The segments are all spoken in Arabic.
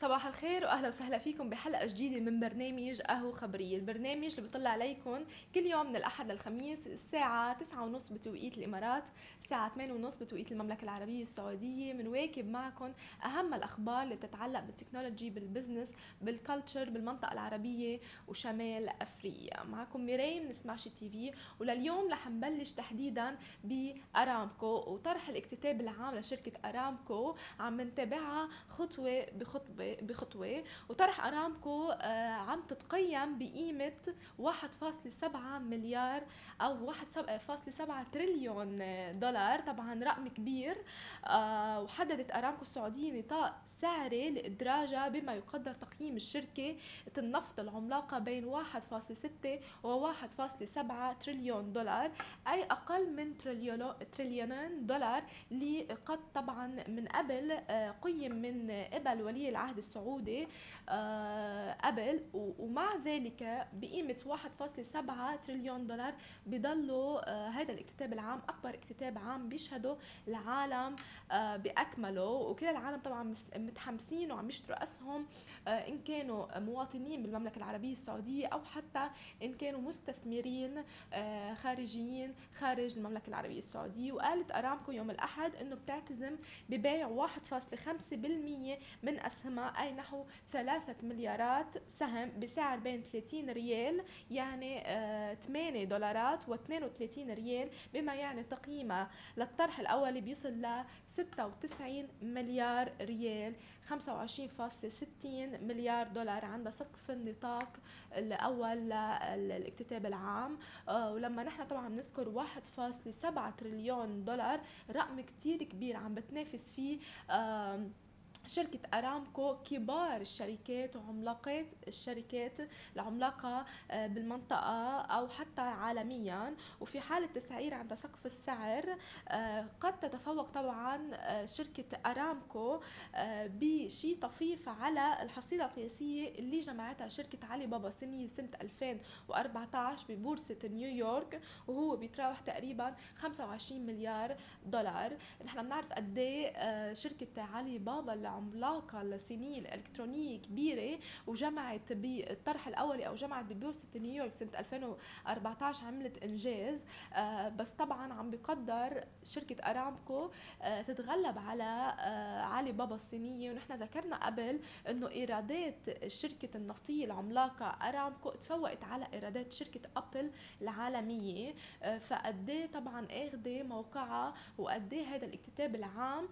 صباح الخير وأهلا وسهلا فيكم بحلقة جديدة من برنامج قهوة خبرية، البرنامج اللي بيطلع عليكم كل يوم من الأحد للخميس الساعة 9:30 بتوقيت الإمارات، الساعة 8:30 بتوقيت المملكة العربية السعودية، بنواكب معكم أهم الأخبار اللي بتتعلق بال technology، بال business، بال culture بالمنطقة العربية وشمال أفريقيا، معكم ميراي من Smashi TV، ولليوم رح نبلش تحديدا بأرامكو وطرح الاكتتاب العام لشركة أرامكو عم نتابعها خطوة بخطوة. بخطوة. وطرح أرامكو آه، عم تتقيم بقيمة 1.7 مليار أو 1.7 تريليون دولار طبعا رقم كبير. آه، وحددت أرامكو السعودية نطاق سعري لإدراجها بما يقدر تقييم الشركة النفط العملاقة بين 1.6 و 1.7 تريليون دولار أي أقل من تريليون تريليونين دولار اللي قد طبعا من قبل آه، قيم من قبل ولي العهد السعودي آه، قبل. ومع ذلك بقيمة 1.7 تريليون دولار بضلوا آه، هذا الاكتتاب العام أكبر اكتتاب عام بيشهده العالم آه، بأكمله. وكل العالم طبعا متحمسين وعم يشتروا أسهم إن كانوا مواطنين بالمملكة العربية السعودية أو حتى إن كانوا مستثمرين خارجيين خارج المملكة العربية السعودية. وقالت أرامكو يوم الأحد إنه بتعتزم ببيع 1.5% من أسهمها أي نحو ثلاثة مليارات سهم بسعر بين 30 ريال يعني 8 آه، دولارات و32 ريال بما يعني تقييمها للطرح الأولي بيصل ل 96 مليار ريال 25.60 مليار دولار. عند سقف النطاق الأول للاكتتاب العام آه، ولما نحن طبعا بنذكر 1.7 تريليون دولار رقم كتير كبير عم بتنافس فيه شركة أرامكو كبار الشركات وعملاقات الشركات العملاقة آه، بالمنطقة أو حتى عالميا. وفي حالة تسعير عند سقف السعر آه، قد تتفوق طبعا آه، شركة أرامكو بشي طفيف على الحصيلة القياسية اللي جمعتها شركة علي بابا سنية سنة 2014 ببورصة نيويورك. وهو بيتراوح تقريبا 25 مليار دولار. نحن بنعرف قد إيه شركة علي بابا اللي عملاقة لسنين إلكترونية كبيرة وجمعت بالطرح الأولي أو جمعت ببورصة نيويورك سنة 2014 عملت إنجاز. آه، بس طبعا عم بقدر شركة أرامكو آه، تتغلب على آه، علي بابا الصينية. ونحن ذكرنا قبل إنه إيرادات الشركة النفطية العملاقة أرامكو تفوقت على إيرادات شركة أبل العالمية. فقد إيه طبعا آخذة موقعها وقد إيه هذا الاكتتاب العام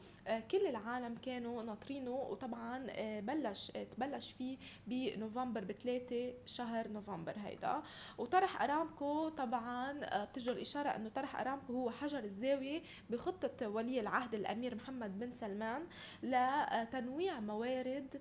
كل العالم كانوا ناطرين عاملينه وطبعا آه، بلش آه، تبلش فيه بنوفمبر بثلاثة شهر نوفمبر هيدا. وطرح أرامكو طبعا آه، بتجر الإشارة إنه طرح أرامكو هو حجر الزاوية بخطة ولي العهد الأمير محمد بن سلمان لتنويع موارد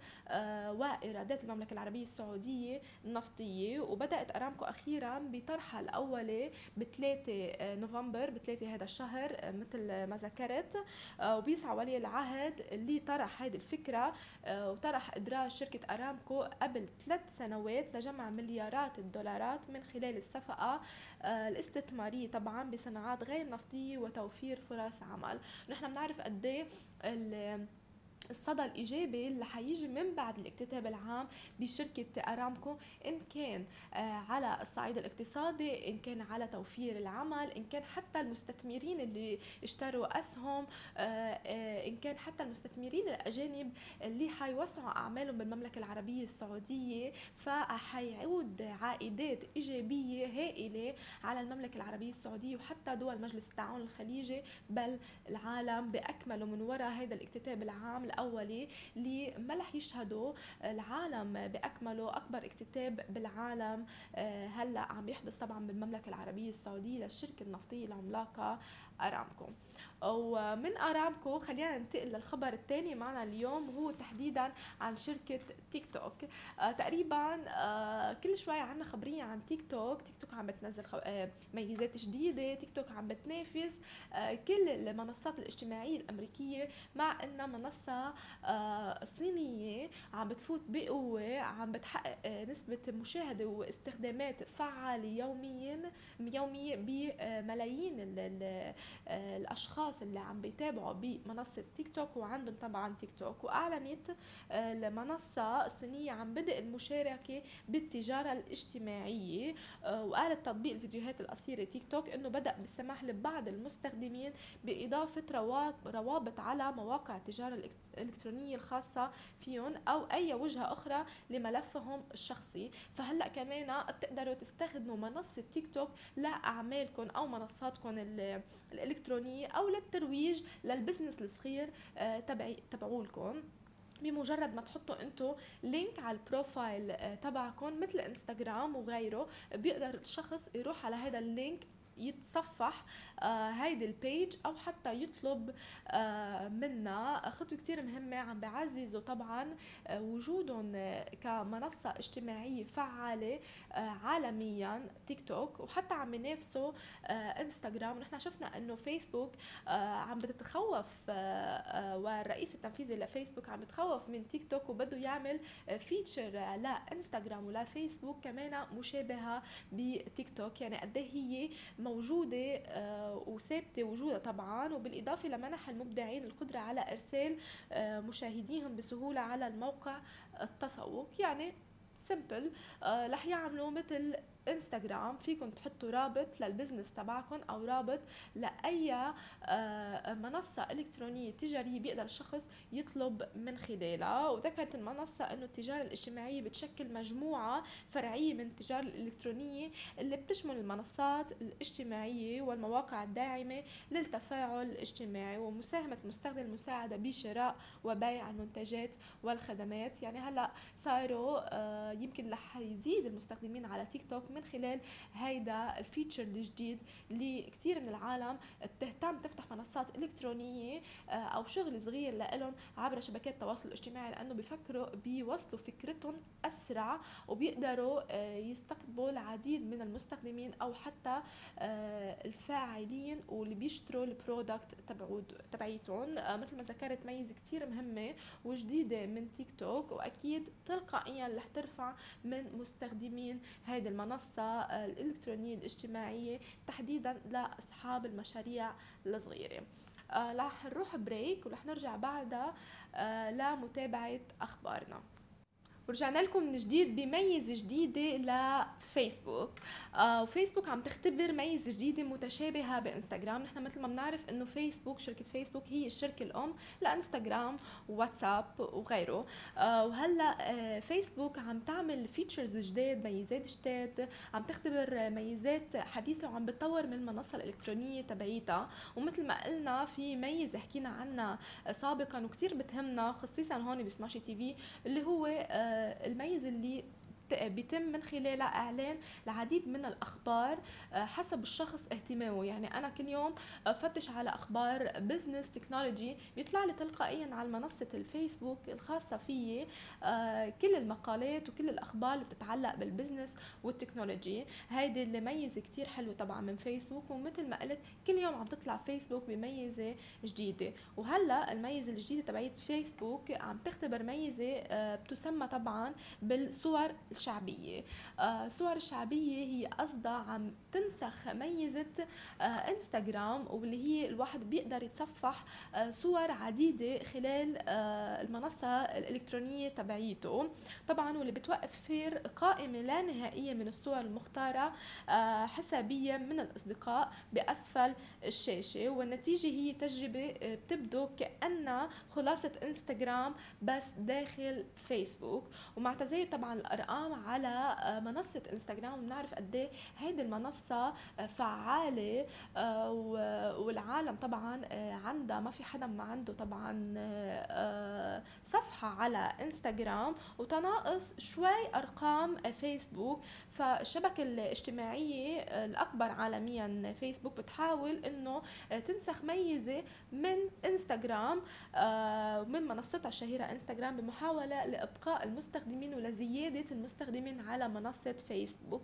وإيرادات المملكة العربية السعودية النفطية. وبدأت أرامكو أخيرا بطرحها الاولي ب 3 نوفمبر ب 3 هذا الشهر مثل ما ذكرت. وبيسعى ولي العهد اللي طرح هيدي الفكرة آه، وطرح إدراج شركة أرامكو قبل ثلاث سنوات لجمع مليارات الدولارات من خلال الصفقة آه، الاستثمارية طبعا بصناعات غير نفطية وتوفير فرص عمل. نحن بنعرف قد إيه الصدى الإيجابي اللي حيجي من بعد الاكتتاب العام بشركة أرامكو إن كان آه، على الصعيد الاقتصادي إن كان على توفير العمل إن كان حتى المستثمرين اللي اشتروا أسهم آه، آه، إن كان حتى المستثمرين الأجانب اللي حيوسعوا أعمالهم بالمملكة العربية السعودية فحيعود عائدات إيجابية هائلة على المملكة العربية السعودية وحتى دول مجلس التعاون الخليجي بل العالم بأكمله من وراء هذا الاكتتاب العام. الأولي اللي ما رح يشهدوا العالم بأكمله أكبر اكتتاب بالعالم. آه، هلأ عم يحدث طبعا بالمملكة العربية السعودية للشركة النفطية العملاقة أرامكو. ومن أرامكو خلينا ننتقل للخبر الثاني معنا اليوم هو تحديدا عن شركة تيك توك. آه تقريبا آه كل شوي عنا خبرية عن تيك توك. تيك توك عم بتنزل آه ميزات جديدة تيك توك عم بتنافس كل المنصات الاجتماعية الأمريكية مع أنها منصة آه صينية عم بتفوت بقوة عم بتحقق نسبة مشاهدة واستخدامات فعالة يوميا يومية بملايين الأشخاص اللي عم بيتابعوا بمنصة تيك توك وعندهم طبعا تيك توك وأعلنت المنصه الصينيه عن بدء المشاركة بالتجارة الاجتماعية وقالت تطبيق الفيديوهات القصيرة تيك توك إنه بدأ بالسماح لبعض المستخدمين بإضافة روابط على مواقع التجارة الإلكترونية الخاصة فيهم أو أي وجهة أخرى لملفهم الشخصي. فهلأ كمان بتقدروا تستخدموا منصة تيك توك لأعمالكم أو منصاتكم الإلكترونية أو للترويج لل business الصغير آه، تبعي تبعولكم بمجرد ما تحطوا أنتم link على ال profile آه، تبعكم مثل إنستغرام وغيره بيقدر الشخص يروح على هذا ال link يتصفح آه هيدي ال page أو حتى يطلب آه منا خطوة كتير مهمة عم بعززوا طبعا آه وجودهم كمنصة اجتماعية فعالة عالميا تيك توك وحتى عم ينافسوا انستغرام ونحن شفنا إنه فيسبوك عم بتتخوف والرئيس التنفيذي لفيسبوك عم بتخوف من تيك توك وبده يعمل feature لانستغرام ولفيسبوك كمان مشابهة بتيك توك يعني قد إيه هي موجودة آه، وثابتة وجودها طبعا. وبالإضافة لمنح المبدعين القدرة على إرسال آه، مشاهديهم بسهولة على الموقع التسوق. يعني سمبل آه، رح يعملوا مثل انستغرام فيكم تحطوا رابط للبزنس تبعكم أو رابط لأي آه، منصة إلكترونية تجارية بيقدر الشخص يطلب من خلالها. وذكرت المنصة إنه التجارة الاجتماعية بتشكل مجموعة فرعية من التجارة الإلكترونية اللي بتشمل المنصات الاجتماعية والمواقع الداعمة للتفاعل الاجتماعي ومساهمة المستخدم المساعدة بشراء وبيع المنتجات والخدمات. يعني هلأ صاروا آه، يمكن رح يزيد المستخدمين على تيك توك من خلال هيدا الفيتشر الجديد اللي كثير من العالم بتهتم تفتح منصات إلكترونية آه، أو شغل صغير لهم عبر شبكات التواصل الاجتماعي لأنه بيفكروا بيوصلوا فكرتهم أسرع وبيقدروا آه، يستقطبوا العديد من المستخدمين أو حتى آه، الفاعلين واللي بيشتروا ال product تبعيتهم. مثل ما ذكرت ميزة كثير مهمة وجديدة من تيك توك وأكيد تلقائيا رح ترفع من مستخدمين هيدي المنصة. المنصة الإلكترونية الاجتماعية تحديدا لأصحاب المشاريع الصغيرة. رح نروح break ورح نرجع بعدها آه، لمتابعة أخبارنا. ورجعنا لكم من جديد بميزه جديده لفيسبوك آه وفيسبوك عم تختبر ميزه جديدة متشابهة بإنستغرام. نحن مثل ما بنعرف إنه فيسبوك شركة فيسبوك هي الشركة الأم لإنستغرام وواتساب وغيره. آه وهلأ آه فيسبوك عم تعمل features جداد ميزات جداد عم تختبر ميزات حديثة وعم بتطور من المنصه الإلكترونية تبعيتها. ومثل ما قلنا في ميزه حكينا عنها سابقا وكثير بتهمنا خصيصا هون ب Smashi TV اللي هو الميزه اللي بيتم من خلالها إعلان العديد من الأخبار آه، حسب الشخص اهتمامه. يعني أنا كل يوم فتش على أخبار business technology بيطلع لي تلقائيا على منصة الفيسبوك الخاصة فيي آه، كل المقالات وكل الأخبار اللي بتتعلق بال business وال technology هيدي اللي ميزه كتير حلوة طبعا من فيسبوك ومثل ما قلت كل يوم عم تطلع فيسبوك بميزة جديدة. وهلأ الميزة الجديدة تبعت فيسبوك عم تختبر ميزة آه، بتسمى طبعا بالصور الشعبية. الصور آه، الشعبية هي قصدها عم تنسخ ميزة آه، انستغرام واللي هي الواحد بيقدر يتصفح آه، صور عديدة خلال المنصة الإلكترونية تبعيته. طبعا واللي بتوفر قائمة لا نهائية من الصور المختارة حسابيا من الأصدقاء بأسفل الشاشة. والنتيجة هي تجربة بتبدو كأنها خلاصة انستغرام بس داخل فيسبوك. ومع تزايد طبعا الأرقام على آه، منصة انستغرام بنعرف قد إيه هيدي المنصة آه، فعالة آه، والعالم طبعا عندها ما في حدا ما عنده طبعا صفحة على إنستغرام وتناقص شوي أرقام فيسبوك. فالشبكة الاجتماعية الأكبر عالميا فيسبوك بتحاول إنه تنسخ ميزة من إنستغرام من منصتها الشهيرة إنستغرام بمحاولة لإبقاء المستخدمين ولزيادة المستخدمين على منصة فيسبوك.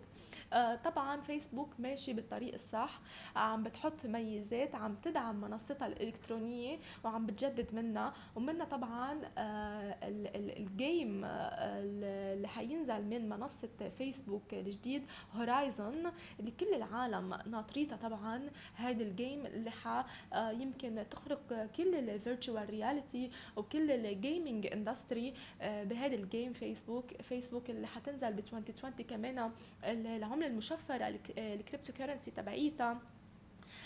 آه، طبعا فيسبوك ماشي بالطريق الصح عم بتحط ميزات عم تدعم منصتها الإلكترونية وعم بتجدد منها. ومنها طبعا آه، الجيم اللي حينزل من منصة فيسبوك الجديد Horizon اللي كل العالم ناطريتها طبعا هيدي ال game اللي ح يمكن تخرق كل ال virtual reality وكل ال gaming industry بهذا ال game فيسبوك فيسبوك اللي حتنزل ب 2020 كمان العملة المشفرة ال crypto currency تبعيتها.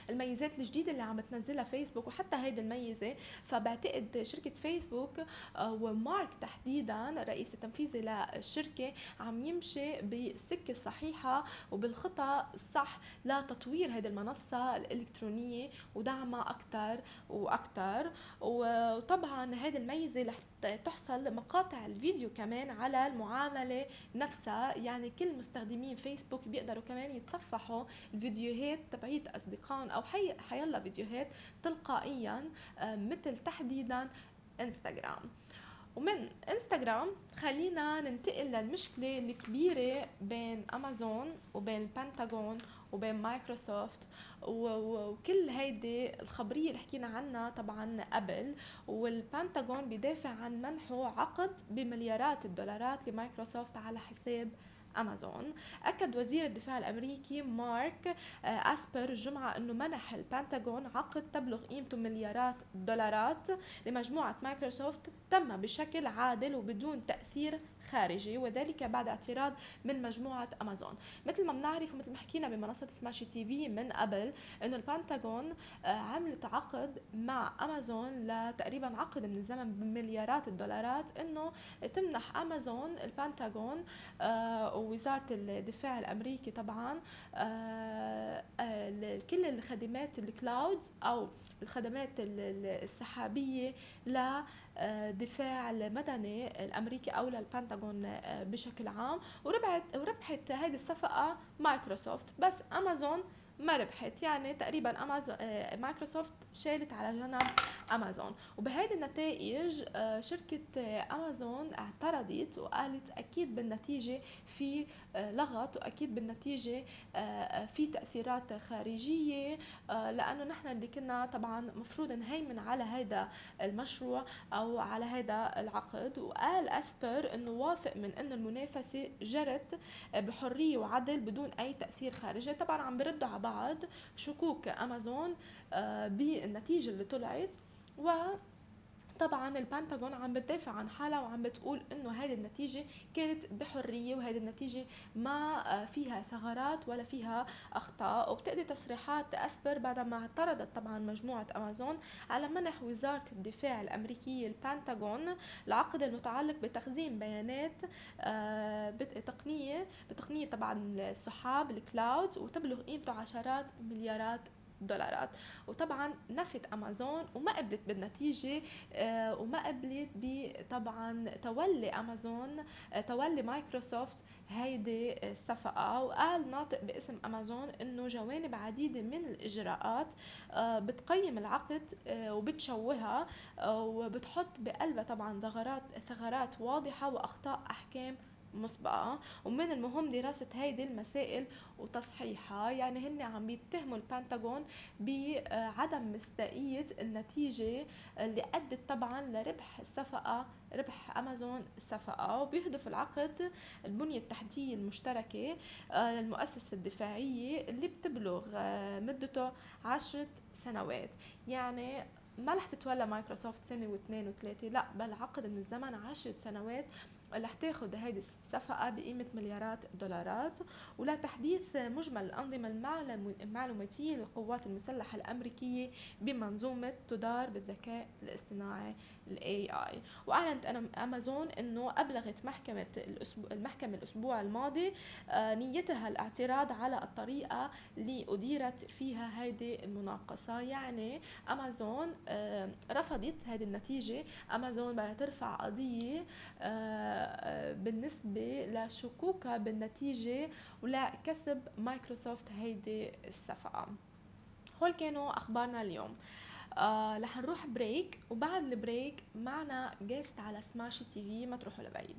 الميزات الجديدة اللي عم تنزلها فيسبوك وحتى هيدي الميزه فبعتقد شركة فيسبوك آه، ومارك تحديدا الرئيس التنفيذي للشركة عم يمشي بالسكه الصحيحه وبالخطى الصح لتطوير هذه المنصة الإلكترونية ودعمها أكثر وأكثر وطبعا هذه الميزه رح تحصل مقاطع الفيديو كمان على المعاملة نفسها. يعني كل مستخدمين فيسبوك بيقدروا كمان يتصفحوا الفيديوهات تبعيت أصدقائهم أو حي حيلا فيديوهات تلقائيا آه، مثل تحديدا إنستغرام. ومن إنستغرام خلينا ننتقل للمشكلة الكبيرة بين أمازون وبين البنتاغون وبين مايكروسوفت. وكل هيدي الخبرية اللي حكينا عنها طبعا قبل. والبنتاغون بيدافع عن منحه عقد بمليارات الدولارات لمايكروسوفت على حساب أمازون. أكد وزير الدفاع الأمريكي مارك آه، أسبر الجمعه أنه منح البنتاغون عقد تبلغ قيمته مليارات الدولارات لمجموعة مايكروسوفت تم بشكل عادل وبدون تأثير خارجي وذلك بعد اعتراض من مجموعة أمازون. مثل ما بنعرف ومثل ما حكينا بمنصة Smashi TV من قبل إنه البنتاغون آه، عملت عقد مع أمازون لتقريبا عقد من الزمن بمليارات الدولارات إنه تمنح أمازون البنتاغون آه، ووزاره الدفاع الأمريكي طبعا آه، آه، كل الخدمات ال cloud أو الخدمات السحابية لدفاع المدني الأمريكي أو للبنتاغون آه، بشكل عام. وربحت وربحت هذه الصفقة مايكروسوفت. بس أمازون ما ربحت. يعني تقريبا امازون مايكروسوفت شالت على جنب امازون وبهذه النتائج آه، شركة آه، امازون اعترضت وقالت أكيد بالنتيجة في آه، لغط وأكيد بالنتيجة في تأثيرات خارجية لأنه نحن اللي كنا طبعا مفروض نهيمن على هذا المشروع أو على هذا العقد. وقال أسبر إنه وافق من إنه المنافسة جرت بحرية وعدل بدون أي تأثير خارجي. طبعا عم بردوا على بعض شكوك امازون بالنتيجة اللي طلعت. و طبعا البنتاغون عم بتدافع عن حالها وعم بتقول إنه هذه النتيجة كانت بحرية وهذه النتيجة ما آه، فيها ثغرات ولا فيها أخطاء. وبتأتي تصريحات أسبر بعد ما اعترضت طبعا مجموعة أمازون على منح وزارة الدفاع الأمريكية البنتاغون العقد المتعلق بتخزين بيانات آه، بتقنية بتقنية طبعا السحاب الكلاود وتبلغ قيمته عشرات مليارات دولارات. وطبعا نفت أمازون وما قبلت بالنتيجة آه، وما قبلت بطبعا تولي أمازون آه، تولي مايكروسوفت هيدي الصفقة وقال ناطق باسم أمازون أنه جوانب عديدة من الإجراءات آه، بتقيم العقد وبتشوهها وبتحط بقلبها طبعا ثغرات ثغرات واضحة وأخطاء أحكام مسبقة ومن المهم دراسة هيدي المسائل وتصحيحها. يعني هن عم بيتهموا البنتاغون بعدم مصداقية النتيجة اللي أدت طبعا لربح الصفقة ربح أمازون الصفقة وبيهدف العقد البنية التحتية المشتركة آه، للمؤسسة الدفاعية اللي بتبلغ آه، مدته عشرة سنوات. يعني ما رح تتولى مايكروسوفت سنة واثنين وثلاثة لا بل عقد من الزمن عشرة سنوات. رح تاخذ هيدي الصفقة بقيمة مليارات دولارات ولتحديث مجمل الأنظمة المعلوماتية للقوات المسلحة الأمريكية بمنظومة تدار بالذكاء الاصطناعي ال AI وأعلنت أمازون أنه أبلغت محكمة الأسبوع المحكمة الأسبوع الماضي آه، نيتها الاعتراض على الطريقة اللي أديرت فيها هيدي المناقصة. يعني أمازون آه، رفضت هذه النتيجة. أمازون بدها ترفع قضية آه، بالنسبة لشكوكها بالنتيجة ولكسب مايكروسوفت هيدي الصفقة. هول كانوا أخبارنا اليوم. آه رح نروح break وبعد ال break معنا guest على Smashi TV ما تروحوا لبعيد.